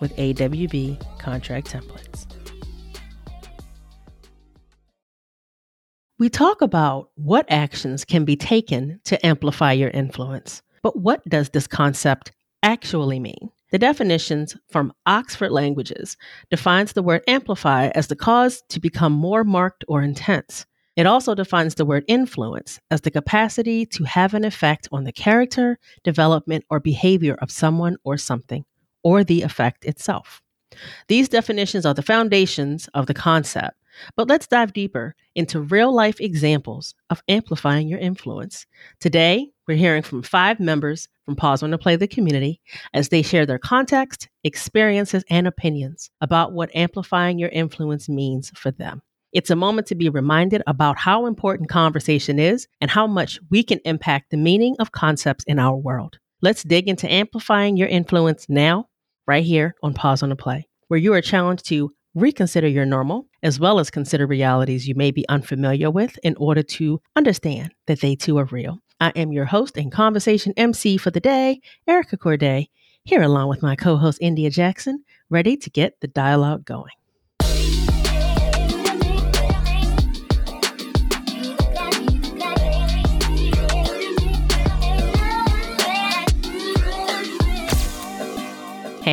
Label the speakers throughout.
Speaker 1: with AWB contract templates. We talk about what actions can be taken to amplify your influence. But what does this concept actually mean? The definitions from Oxford Languages defines the word amplify as the cause to become more marked or intense. It also defines the word influence as the capacity to have an effect on the character, development, or behavior of someone or something, or the effect itself. These definitions are the foundations of the concept, but let's dive deeper into real life examples of amplifying your influence. Today, we're hearing from five members from Pause on the Play the community as they share their context, experiences, and opinions about what amplifying your influence means for them. It's a moment to be reminded about how important conversation is and how much we can impact the meaning of concepts in our world. Let's dig into amplifying your influence now, right here on Pause on the Play, where you are challenged to reconsider your normal, as well as consider realities you may be unfamiliar with in order to understand that they too are real. I am your host and conversation MC for the day, Erica Courdae, here along with my co host, India Jackson, ready to get the dialogue going.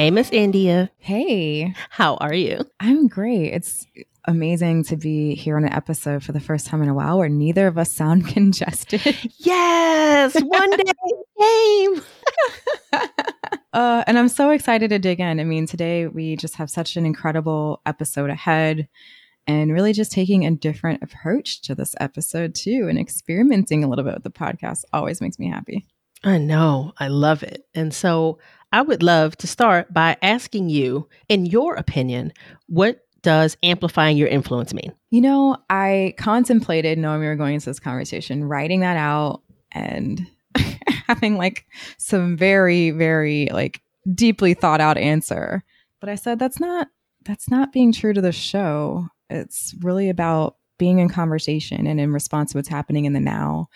Speaker 1: Hey, Miss India.
Speaker 2: Hey.
Speaker 1: How are you?
Speaker 2: I'm great. It's amazing to be here on an episode for the first time in a while where neither of us sound congested.
Speaker 1: Yes, one day came.
Speaker 2: uh, and I'm so excited to dig in. I mean, today we just have such an incredible episode ahead and really just taking a different approach to this episode too and experimenting a little bit with the podcast always makes me happy.
Speaker 1: I know. I love it. And so I would love to start by asking you, in your opinion, what does amplifying your influence mean?
Speaker 2: You know, I contemplated knowing we were going into this conversation, writing that out and having like some very, very like deeply thought out answer. But I said that's not that's not being true to the show. It's really about being in conversation and in response to what's happening in the now.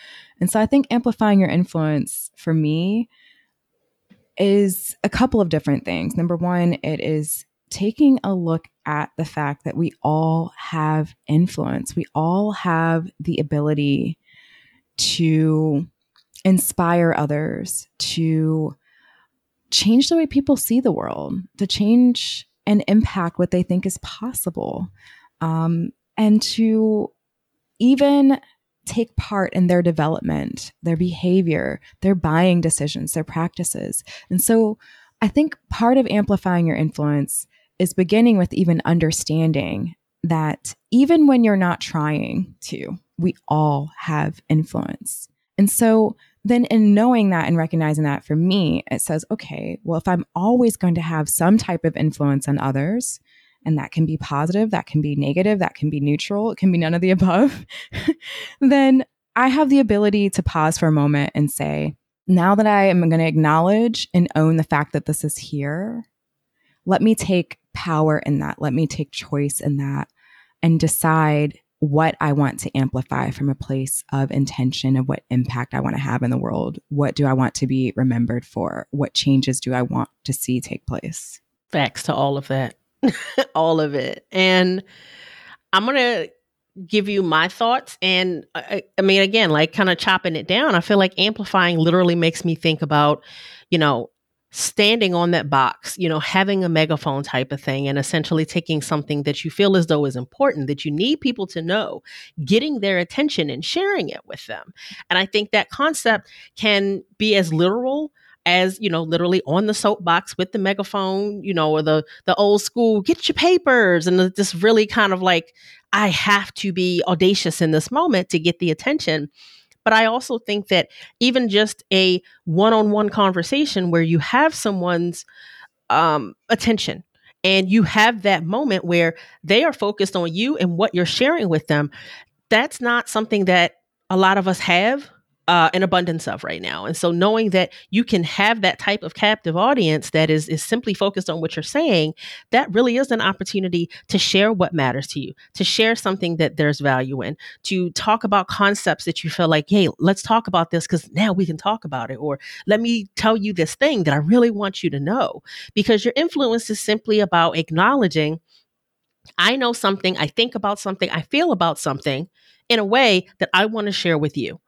Speaker 2: And so I think amplifying your influence for me is a couple of different things. Number one, it is taking a look at the fact that we all have influence. We all have the ability to inspire others, to change the way people see the world, to change and impact what they think is possible, um, and to even take part in their development, their behavior, their buying decisions, their practices. And so I think part of amplifying your influence is beginning with even understanding that even when you're not trying to, we all have influence. And so then in knowing that and recognizing that for me, it says, okay, well, if I'm always going to have some type of influence on others, and that can be positive, that can be negative, that can be neutral, it can be none of the above, then I have the ability to pause for a moment and say, now that I am going to acknowledge and own the fact that this is here, let me take power in that. Let me take choice in that and decide what I want to amplify from a place of intention of what impact I want to have in the world. What do I want to be remembered for? What changes do I want to see take place?
Speaker 1: Facts to all of that. all of it. And I'm going to give you my thoughts. And I, uh, uh, I mean, again, like kind of chopping it down, I feel like amplifying literally makes me think about, you know, standing on that box, you know, having a megaphone type of thing and essentially taking something that you feel as though is important that you need people to know, getting their attention and sharing it with them. And I think that concept can be as literal as you know literally on the soapbox with the megaphone you know or the the old school get your papers and just really kind of like i have to be audacious in this moment to get the attention. But I also think that even just a one on one conversation where you have someone's um, attention and you have that moment where they are focused on you and what you're sharing with them, that's not something that a lot of us have uh, an abundance of right now. And so knowing that you can have that type of captive audience that is is simply focused on what you're saying, that really is an opportunity to share what matters to you, to share something that there's value in, to talk about concepts that you feel like, hey, let's talk about this because now we can talk about it. Or let me tell you this thing that I really want you to know. Because your influence is simply about acknowledging I know something, I think about something, I feel about something in a way that I want to share with you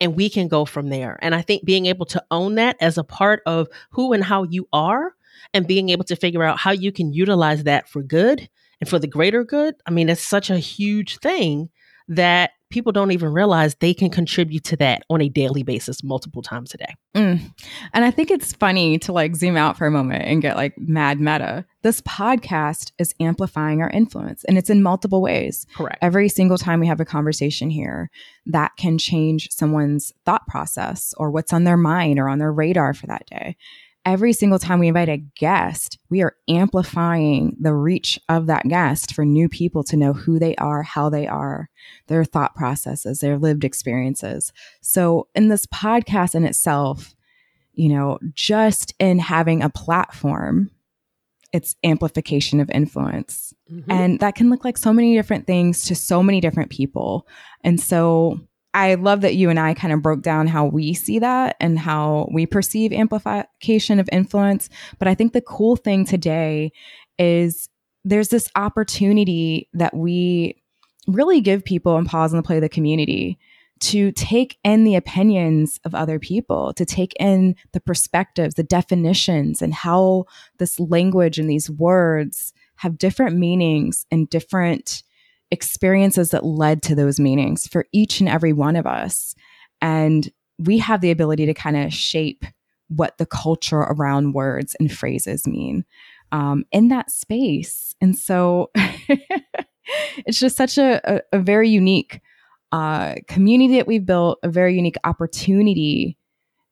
Speaker 1: and we can go from there. And I think being able to own that as a part of who and how you are and being able to figure out how you can utilize that for good and for the greater good. I mean, it's such a huge thing that people don't even realize they can contribute to that on a daily basis multiple times a day.
Speaker 2: Mm. And I think it's funny to like zoom out for a moment and get like mad meta. This podcast is amplifying our influence and it's in multiple ways.
Speaker 1: Correct.
Speaker 2: Every single time we have a conversation here, that can change someone's thought process or what's on their mind or on their radar for that day every single time we invite a guest, we are amplifying the reach of that guest for new people to know who they are, how they are, their thought processes, their lived experiences. So, in this podcast in itself, you know, just in having a platform, it's amplification of influence. Mm-hmm. And that can look like so many different things to so many different people. And so, I love that you and I kind of broke down how we see that and how we perceive amplification of influence. But I think the cool thing today is there's this opportunity that we really give people and pause the play the community to take in the opinions of other people, to take in the perspectives, the definitions, and how this language and these words have different meanings and different experiences that led to those meanings for each and every one of us. And we have the ability to kind of shape what the culture around words and phrases mean um, in that space. And so it's just such a, a, a very unique uh, community that we've built, a very unique opportunity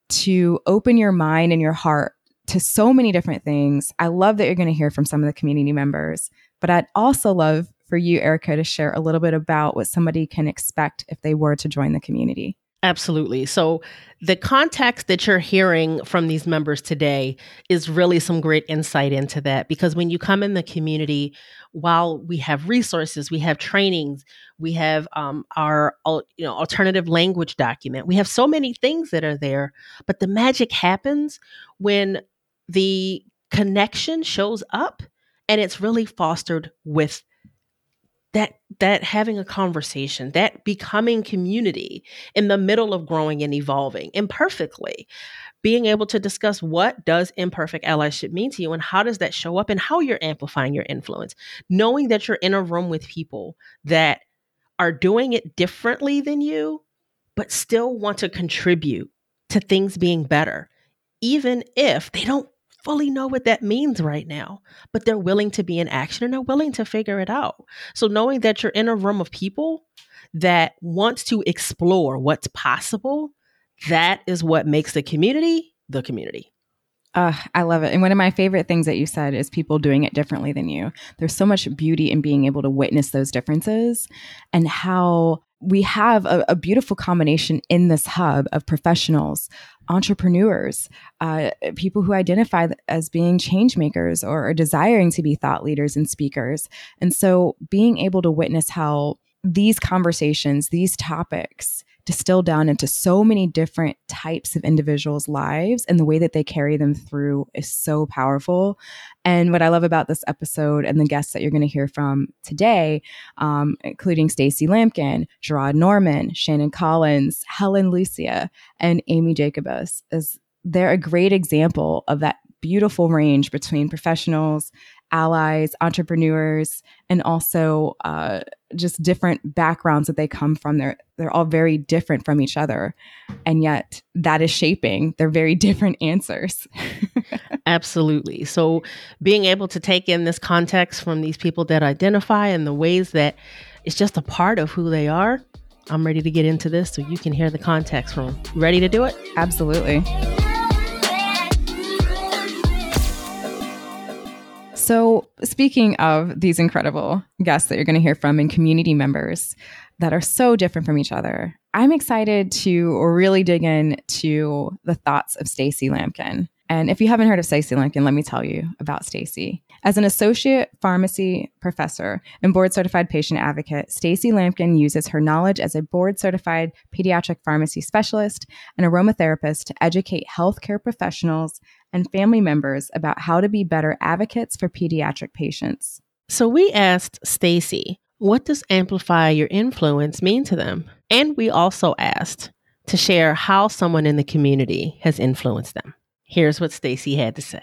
Speaker 2: to open your mind and your heart to so many different things. I love that you're going to hear from some of the community members, but I'd also love for you, Erica, to share a little bit about what somebody can expect if they were to join the community.
Speaker 1: Absolutely. So, the context that you're hearing from these members today is really some great insight into that because when you come in the community, while we have resources, we have trainings, we have um, our you know alternative language document, we have so many things that are there, but the magic happens when the connection shows up and it's really fostered with that that having a conversation that becoming community in the middle of growing and evolving imperfectly. Being able to discuss what does imperfect allyship mean to you and how does that show up and how you're amplifying your influence. Knowing that you're in a room with people that are doing it differently than you but still want to contribute to things being better even if they don't fully know what that means right now, but they're willing to be in action and they're willing to figure it out. So knowing that you're in a room of people that wants to explore what's possible, that is what makes the community the community.
Speaker 2: Uh, I love it. And one of my favorite things that you said is people doing it differently than you. There's so much beauty in being able to witness those differences and how we have a, a, beautiful combination in this hub of professionals, entrepreneurs, uh, people who identify as being change makers or, or desiring to be thought leaders and speakers. And so being able to witness how these conversations, these topics, distilled down into so many different types of individuals' lives and the way that they carry them through is so powerful. And what I love about this episode and the guests that you're going to hear from today, um, including Stacey Lampkin, Gerard Norman, Shannon Collins, Helena Lucia, and Amy Jacobus, is they're a great example of that beautiful range between professionals, allies, entrepreneurs, and also uh, just different backgrounds that they come from. They're they're all very different from each other, and yet that is shaping their very different answers.
Speaker 1: Absolutely. So, being able to take in this context from these people that identify and the ways that it's just a part of who they are. I'm ready to get into this so you can hear the context from. Ready to do it?
Speaker 2: Absolutely. So, speaking of these incredible guests that you're going to hear from and community members that are so different from each other, I'm excited to really dig into the thoughts of Stacy Lampkin. And if you haven't heard of Stacy Lampkin, let me tell you about Stacy. As an associate pharmacy professor and board certified patient advocate, Stacy Lampkin uses her knowledge as a board certified pediatric pharmacy specialist and aromatherapist to educate healthcare professionals and family members about how to be better advocates for pediatric patients.
Speaker 1: So we asked Stacy, what does amplify your influence mean to them? And we also asked to share how someone in the community has influenced them. Here's what Stacy had to say.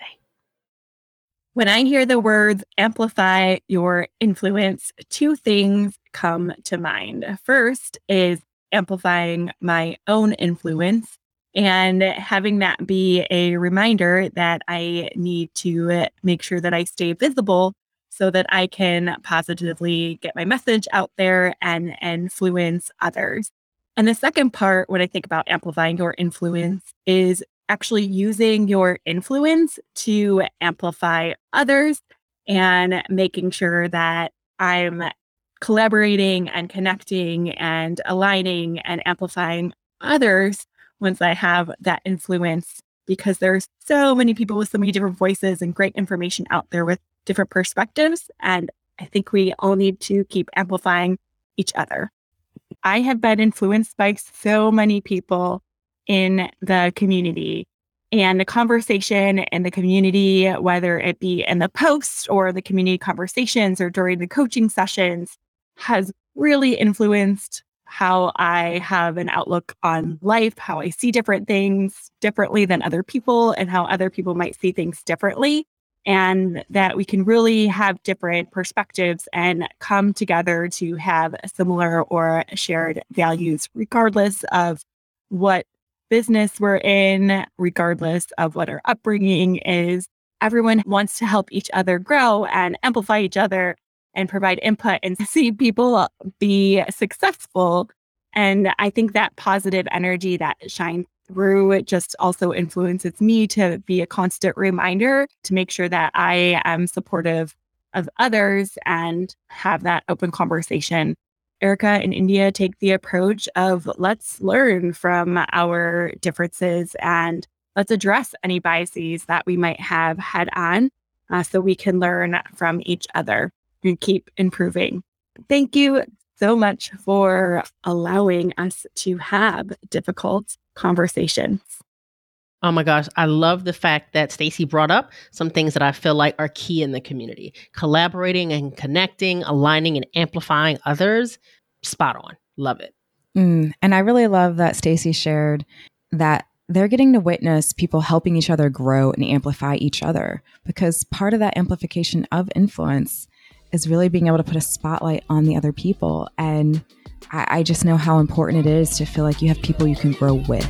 Speaker 3: When I hear the words amplify your influence, two things come to mind. First is amplifying my own influence and having that be a reminder that I need to make sure that I stay visible so that I can positively get my message out there and influence others. And the second part, when I think about amplifying your influence, is actually using your influence to amplify others and making sure that I'm collaborating and connecting and aligning and amplifying others once I have that influence because there's so many people with so many different voices and great information out there with different perspectives and I think we all need to keep amplifying each other. I have been influenced by so many people in the community and the conversation in the community, whether it be in the post or the community conversations or during the coaching sessions, has really influenced how I have an outlook on life, how I see different things differently than other people, and how other people might see things differently. And that we can really have different perspectives and come together to have similar or shared values, regardless of what business we're in, regardless of what our upbringing is. Everyone wants to help each other grow and amplify each other and provide input and see people be successful. And I think that positive energy that shines through it just also influences me to be a constant reminder to make sure that I am supportive of others and have that open conversation Erica and India take the approach of let's learn from our differences and let's address any biases that we might have head on uh, so we can learn from each other and keep improving. Thank you so much for allowing us to have difficult conversations.
Speaker 1: Oh my gosh, I love the fact that Stacy brought up some things that I feel like are key in the community. Collaborating and connecting, aligning and amplifying others. Spot on. Love it.
Speaker 2: Mm, and I really love that Stacy shared that they're getting to witness people helping each other grow and amplify each other because part of that amplification of influence is really being able to put a spotlight on the other people. And I, I just know how important it is to feel like you have people you can grow with.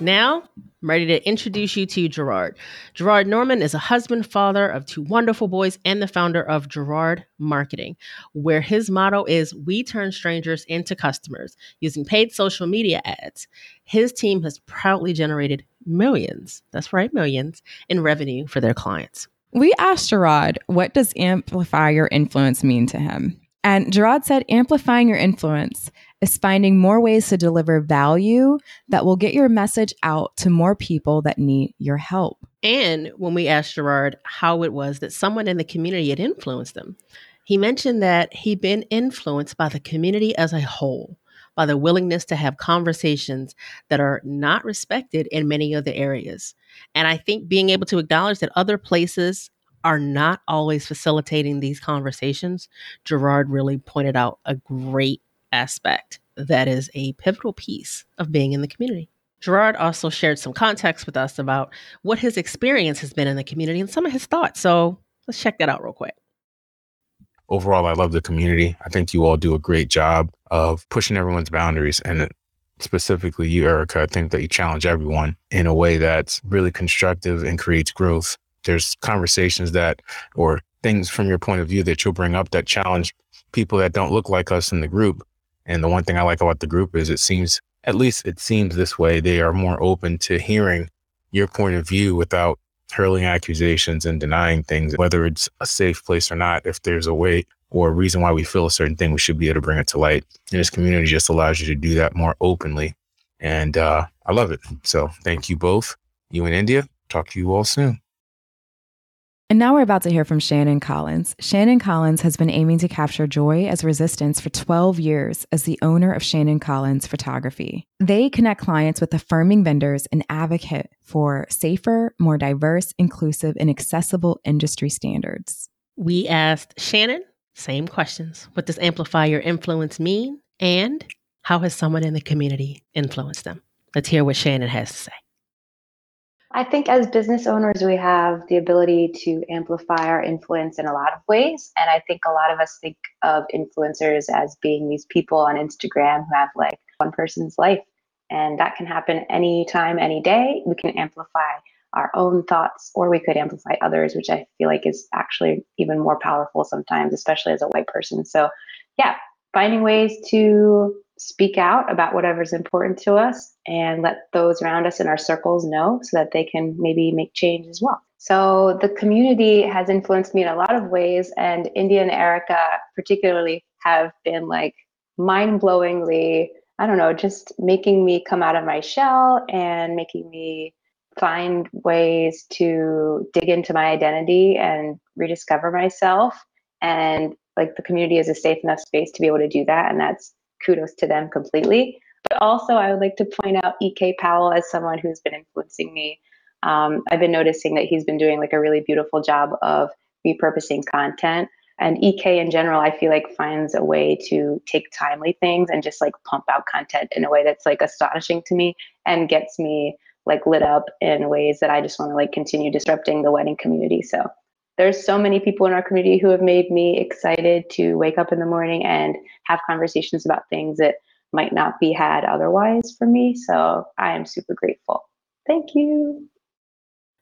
Speaker 1: Now, I'm ready to introduce you to Gerard. Gerard Norman is a husband, father of two wonderful boys, and the founder of Gerard Marketing, where his motto is We turn strangers into customers using paid social media ads. His team has proudly generated millions, that's right, millions, in revenue for their clients.
Speaker 2: We asked Gerard, what does amplify your influence mean to him? And Gerard said, amplifying your influence is finding more ways to deliver value that will get your message out to more people that need your help.
Speaker 1: And when we asked Gerard how it was that someone in the community had influenced him, he mentioned that he'd been influenced by the community as a whole, by the willingness to have conversations that are not respected in many other areas. And I think being able to acknowledge that other places are not always facilitating these conversations, Gerard really pointed out a great aspect that is a pivotal piece of being in the community. Gerard also shared some context with us about what his experience has been in the community and some of his thoughts. So let's check that out real quick.
Speaker 4: Overall, I love the community. I think you all do a great job of pushing everyone's boundaries. And specifically you, Erica, I think that you challenge everyone in a way that's really constructive and creates growth. There's conversations that, or things from your point of view that you'll bring up that challenge people that don't look like us in the group. And the one thing I like about the group is it seems at least it seems this way, they are more open to hearing your point of view without hurling accusations and denying things, whether it's a safe place or not. If there's a way or a reason why we feel a certain thing, we should be able to bring it to light. And this community just allows you to do that more openly. And uh, I love it. So thank you both, you and India. Talk to you all soon.
Speaker 2: And now we're about to hear from Shannon Collins. Shannon Collins has been aiming to capture joy as resistance for 12 years as the owner of Shannon Collins Photography. They connect clients with affirming vendors and advocate for safer, more diverse, inclusive, and accessible industry standards.
Speaker 1: We asked Shannon same questions. What does amplify your influence mean? And how has someone in the community influenced them? Let's hear what Shannon has to say.
Speaker 5: I think as business owners, we have the ability to amplify our influence in a lot of ways. And I think a lot of us think of influencers as being these people on Instagram who have like one person's life. And that can happen anytime, any day. We can amplify our own thoughts or we could amplify others, which I feel like is actually even more powerful sometimes, especially as a white person. So, yeah, finding ways to speak out about whatever's important to us and let those around us in our circles know so that they can maybe make change as well. So the community has influenced me in a lot of ways, and India and Erica particularly have been like mind blowingly, I don't know, just making me come out of my shell and making me find ways to dig into my identity and rediscover myself. And like the community is a safe enough space to be able to do that. And that's kudos to them completely. But also, I would like to point out EK Powell as someone who's been influencing me. Um, I've been noticing that he's been doing like a really beautiful job of repurposing content. And EK in general, I feel like finds a way to take timely things and just like pump out content in a way that's like astonishing to me and gets me like lit up in ways that I just want to like continue disrupting the wedding community. So there's so many people in our community who have made me excited to wake up in the morning and have conversations about things that might not be had otherwise for me. So I am super grateful. Thank you.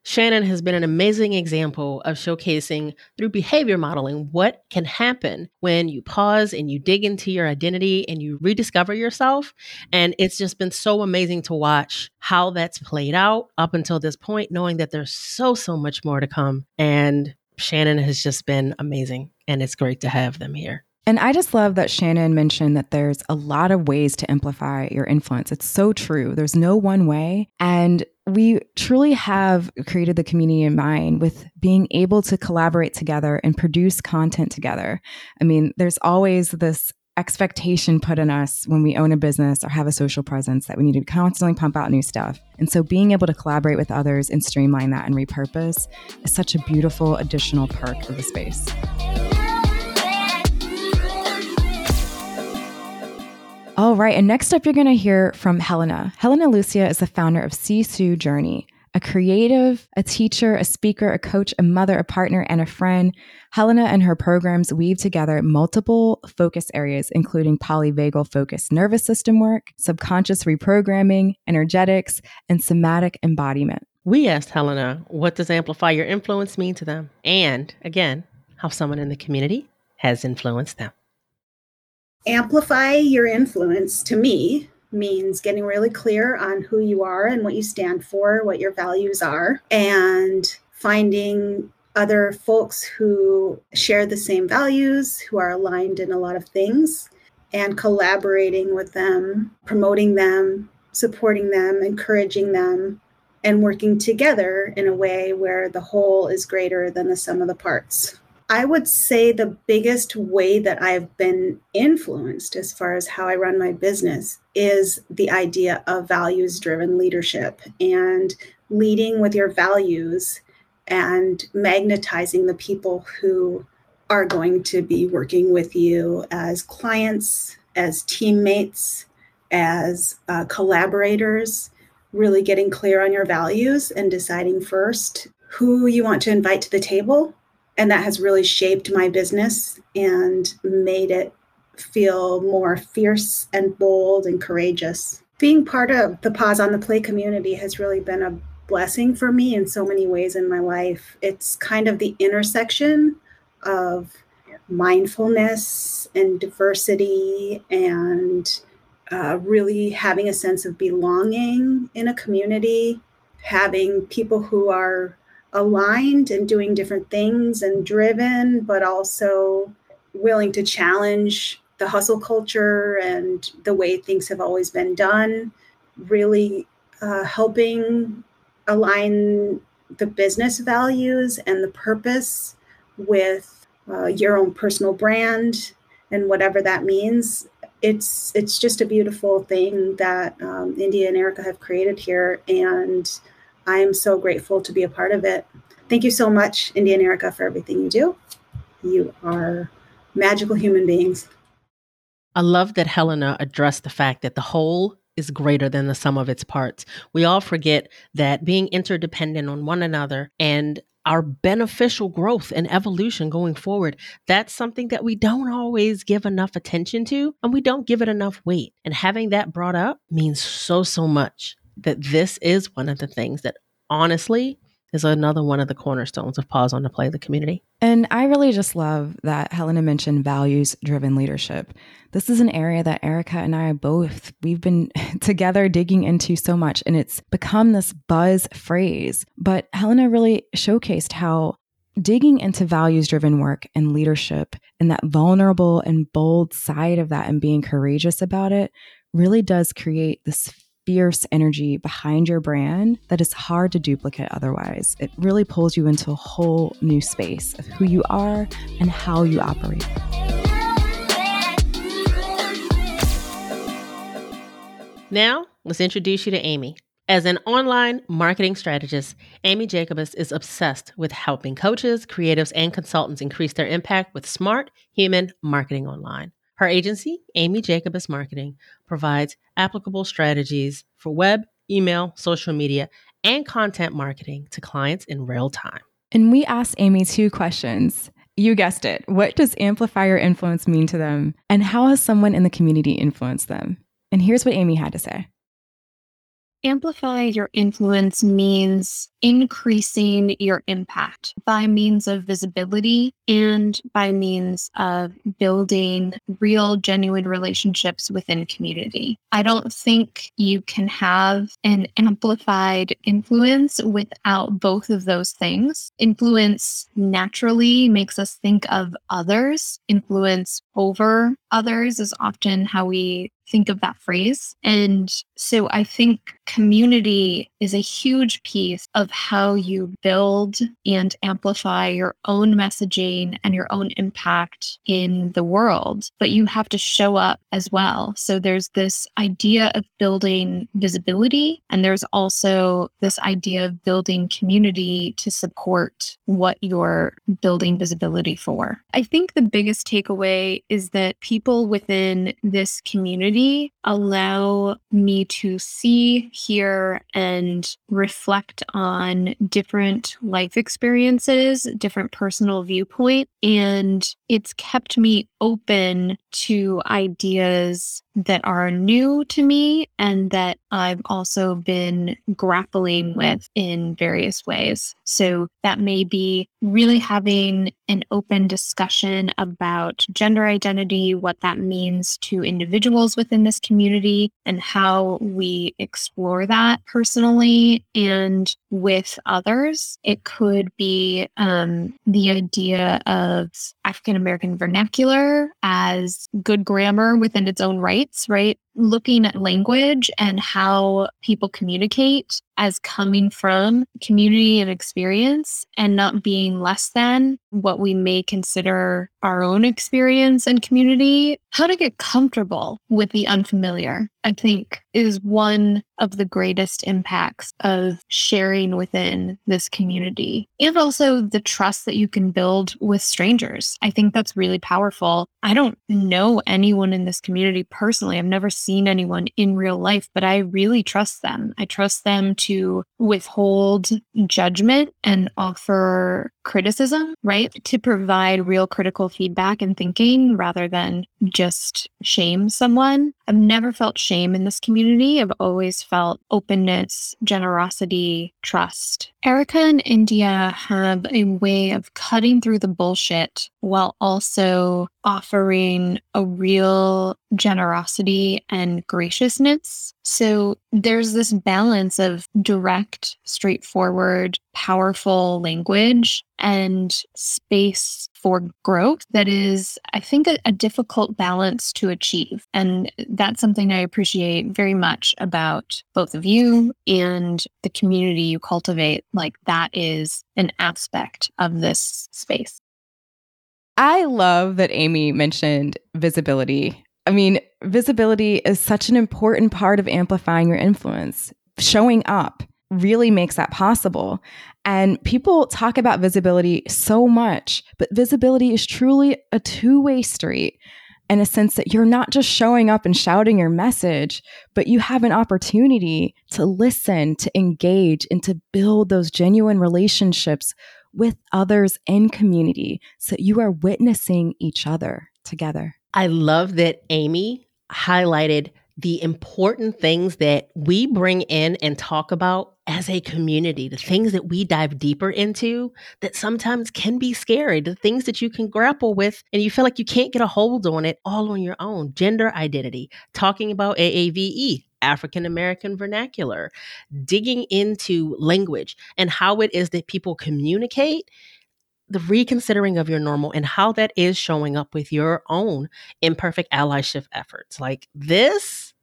Speaker 1: Shannon has been an amazing example of showcasing through behavior modeling what can happen when you pause and you dig into your identity and you rediscover yourself. And it's just been so amazing to watch how that's played out up until this point, knowing that there's so, so much more to come. And Shannon has just been amazing, and it's great to have them here.
Speaker 2: And I just love that Shannon mentioned that there's a lot of ways to amplify your influence. It's so true. There's no one way. And we truly have created the community in mind with being able to collaborate together and produce content together. I mean, there's always this expectation put on us when we own a business or have a social presence that we need to constantly pump out new stuff. And so being able to collaborate with others and streamline that and repurpose is such a beautiful additional perk of the space. All right, and next up, you're going to hear from Helena. Helena Lucia is the founder of Sisu Journey, a creative, a teacher, a speaker, a coach, a mother, a partner, and a friend. Helena and her programs weave together multiple focus areas, including polyvagal focused nervous system work, subconscious reprogramming, energetics, and somatic embodiment.
Speaker 1: We asked Helena, what does amplify your influence mean to them? And again, how someone in the community has influenced them.
Speaker 6: Amplify your influence to me means getting really clear on who you are and what you stand for, what your values are, and finding other folks who share the same values, who are aligned in a lot of things, and collaborating with them, promoting them, supporting them, encouraging them, and working together in a way where the whole is greater than the sum of the parts. I would say the biggest way that I've been influenced as far as how I run my business is the idea of values driven leadership and leading with your values and magnetizing the people who are going to be working with you as clients, as teammates, as uh, collaborators, really getting clear on your values and deciding first who you want to invite to the table. And that has really shaped my business and made it feel more fierce and bold and courageous. Being part of the Pause on the Play community has really been a blessing for me in so many ways in my life. It's kind of the intersection of mindfulness and diversity and uh, really having a sense of belonging in a community, having people who are aligned and doing different things and driven, but also willing to challenge the hustle culture and the way things have always been done, really uh, helping align the business values and the purpose with uh, your own personal brand and whatever that means. It's it's just a beautiful thing that um, india and erica have created here and i'm so grateful to be a part of it. Thank you so much india and erica for everything you do. You are magical human beings
Speaker 1: i love that helena addressed the fact that the whole is greater than the sum of its parts. We all forget that being interdependent on one another and our beneficial growth and evolution going forward, that's something that we don't always give enough attention to and we don't give it enough weight. And having that brought up means so, so much that this is one of the things that honestly is another one of the cornerstones of Pause on the Play the community.
Speaker 2: And I really just love that Helena mentioned values driven leadership. This is an area that Erica and I both, we've been together digging into so much, and it's become this buzz phrase. But Helena really showcased how digging into values driven work and leadership and that vulnerable and bold side of that and being courageous about it really does create this fierce energy behind your brand that is hard to duplicate otherwise. It really pulls you into a whole new space of who you are and how you operate.
Speaker 1: Now, let's introduce you to Amy. As an online marketing strategist, Amy Jacobus is obsessed with helping coaches, creatives, and consultants increase their impact with smart human marketing online. Her agency, Amy Jacobus Marketing, provides applicable strategies for web, email, social media, and content marketing to clients in real time.
Speaker 2: And we asked Amy two questions. You guessed it. What does amplify your influence mean to them? And how has someone in the community influenced them? And here's what Amy had to say.
Speaker 7: Amplify your influence means increasing your impact by means of visibility and by means of building real, genuine relationships within community. I don't think you can have an amplified influence without both of those things. Influence naturally makes us think of others, influence over others is often how we think of that phrase. And so I think community is a huge piece of how you build and amplify your own messaging and your own impact in the world, but you have to show up as well. So there's this idea of building visibility, and there's also this idea of building community to support what you're building visibility for. I think the biggest takeaway is that people within this community allow me to see, hear, and reflect on different life experiences, different personal viewpoint. And it's kept me open to ideas that are new to me and that I've also been grappling with in various ways. So that may be really having an open discussion about gender identity, what that means to individuals within this community, and how we explore that personally and with others. It could be um, the idea of African American vernacular as good grammar within its own rights, right? Looking at language and how people communicate as coming from community and experience and not being less than what we may consider our own experience and community, how to get comfortable with the unfamiliar, I think is one of the greatest impacts of sharing within this community. And also the trust that you can build with strangers. I think that's really powerful. I don't know anyone in this community personally. I've never seen anyone in real life, but I really trust them. I trust them to withhold judgment and offer criticism, right? To provide real critical feedback and thinking rather than just shame someone. I've never felt shame in this community. I've always felt openness, generosity, trust. Erica and India have a way of cutting through the bullshit while also offering a real generosity and graciousness. So there's this balance of direct, straightforward, powerful language and space for growth that is, I think, a, a, difficult balance to achieve. And that's something I appreciate very much about both of you and the community you cultivate. Like, that is an aspect of this space.
Speaker 2: I love that Amy mentioned visibility. I mean, visibility is such an important part of amplifying your influence. Showing up really makes that possible. And people talk about visibility so much, but visibility is truly a two way street in a sense that you're not just showing up and shouting your message, but you have an opportunity to listen, to engage, and to build those genuine relationships with others in community so you are witnessing each other together.
Speaker 1: I love that Amy highlighted the important things that we bring in and talk about as a community, the things that we dive deeper into that sometimes can be scary, the things that you can grapple with and you feel like you can't get a hold on it all on your own. Gender identity, talking about AAVE, African American vernacular, digging into language and how it is that people communicate the reconsidering of your normal and how that is showing up with your own imperfect allyship efforts. Like this,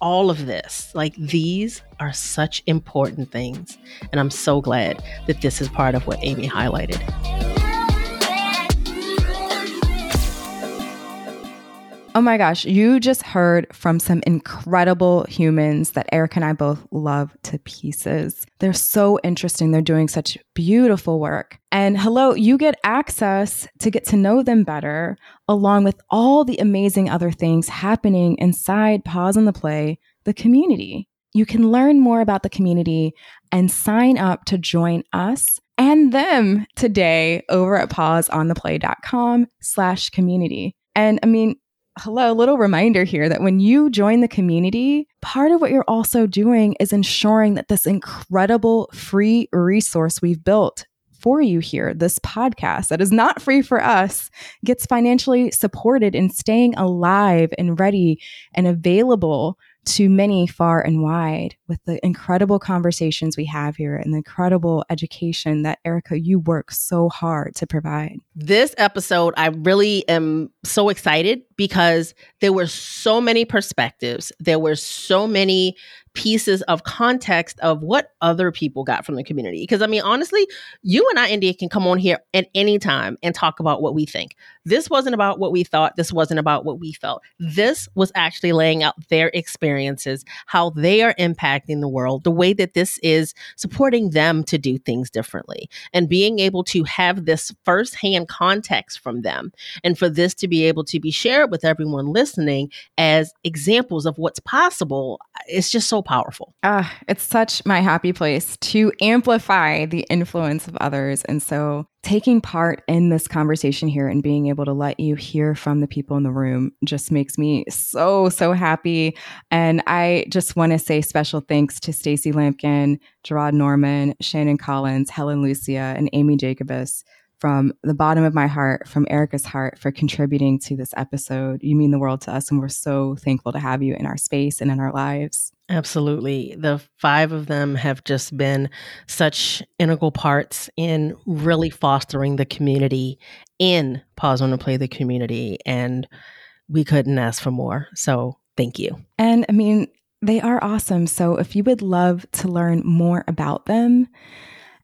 Speaker 1: all of this, like these are such important things. And I'm so glad that this is part of what Amy highlighted.
Speaker 2: Oh my gosh, you just heard from some incredible humans that Erica and I both love to pieces. They're so interesting. They're doing such beautiful work. And hello, you get access to get to know them better, along with all the amazing other things happening inside Pause on the Play, the community. You can learn more about the community and sign up to join us and them today over at pauseontheplay.com slash community. And I mean, hello, a little reminder here that when you join the community, part of what you're also doing is ensuring that this incredible free resource we've built for you here, this podcast that is not free for us, gets financially supported in staying alive and ready and available to many far and wide with the incredible conversations we have here and the incredible education that Erica, you work so hard to provide.
Speaker 1: This episode, I really am so excited because there were so many perspectives. There were so many pieces of context of what other people got from the community. Because I mean, honestly, you and I, India, can come on here at any time and talk about what we think. This wasn't about what we thought. This wasn't about what we felt. This was actually laying out their experiences, how they are impacting the world, the way that this is supporting them to do things differently, and being able to have this firsthand context from them, and for this to be able to be shared with everyone listening as examples of what's possible. It's just so powerful.
Speaker 2: Uh, it's such my happy place to amplify the influence of others. And so taking part in this conversation here and being able to let you hear from the people in the room just makes me so so happy and i just want to say special thanks to stacy lampkin gerard norman shannon collins helena lucia and amy jacobus from the bottom of my heart, from Erica's heart, for contributing to this episode. You mean the world to us, and we're so thankful to have you in our space and in our lives.
Speaker 1: Absolutely. The five of them have just been such integral parts in really fostering the community in Pause on the Play the community. And we couldn't ask for more. So thank you.
Speaker 2: And I mean, they are awesome. So if you would love to learn more about them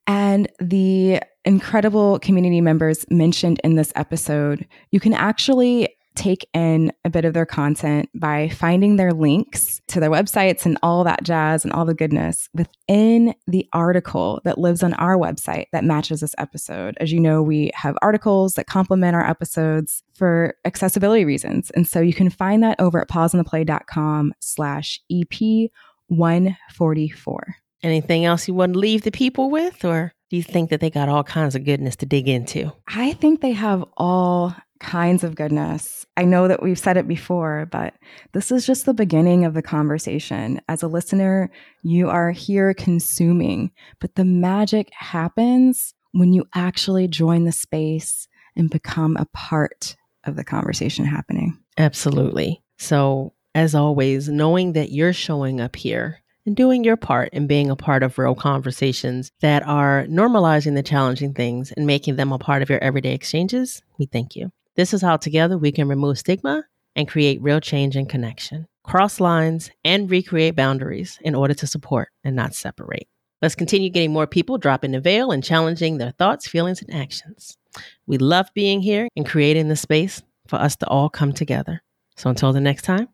Speaker 2: and the incredible community members mentioned in this episode, you can actually take in a bit of their content by finding their links to their websites and all that jazz and all the goodness within the article that lives on our website that matches this episode. As you know, we have articles that complement our episodes for accessibility reasons. And so you can find that over at pauseontheplay.com slash EP 144.
Speaker 1: Anything else you want to leave the people with, or do you think that they got all kinds of goodness to dig into?
Speaker 2: I think they have all kinds of goodness. I know that we've said it before, but this is just the beginning of the conversation. As a listener, you are here consuming, but the magic happens when you actually join the space and become a part of the conversation happening.
Speaker 1: Absolutely. So, as always, knowing that you're showing up here and doing your part in being a part of real conversations that are normalizing the challenging things and making them a part of your everyday exchanges, we thank you. This is how together we can remove stigma and create real change and connection, cross lines, and recreate boundaries in order to support and not separate. Let's continue getting more people dropping the veil and challenging their thoughts, feelings, and actions. We love being here and creating the space for us to all come together. So until the next time,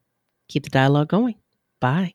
Speaker 1: keep the dialogue going. Bye.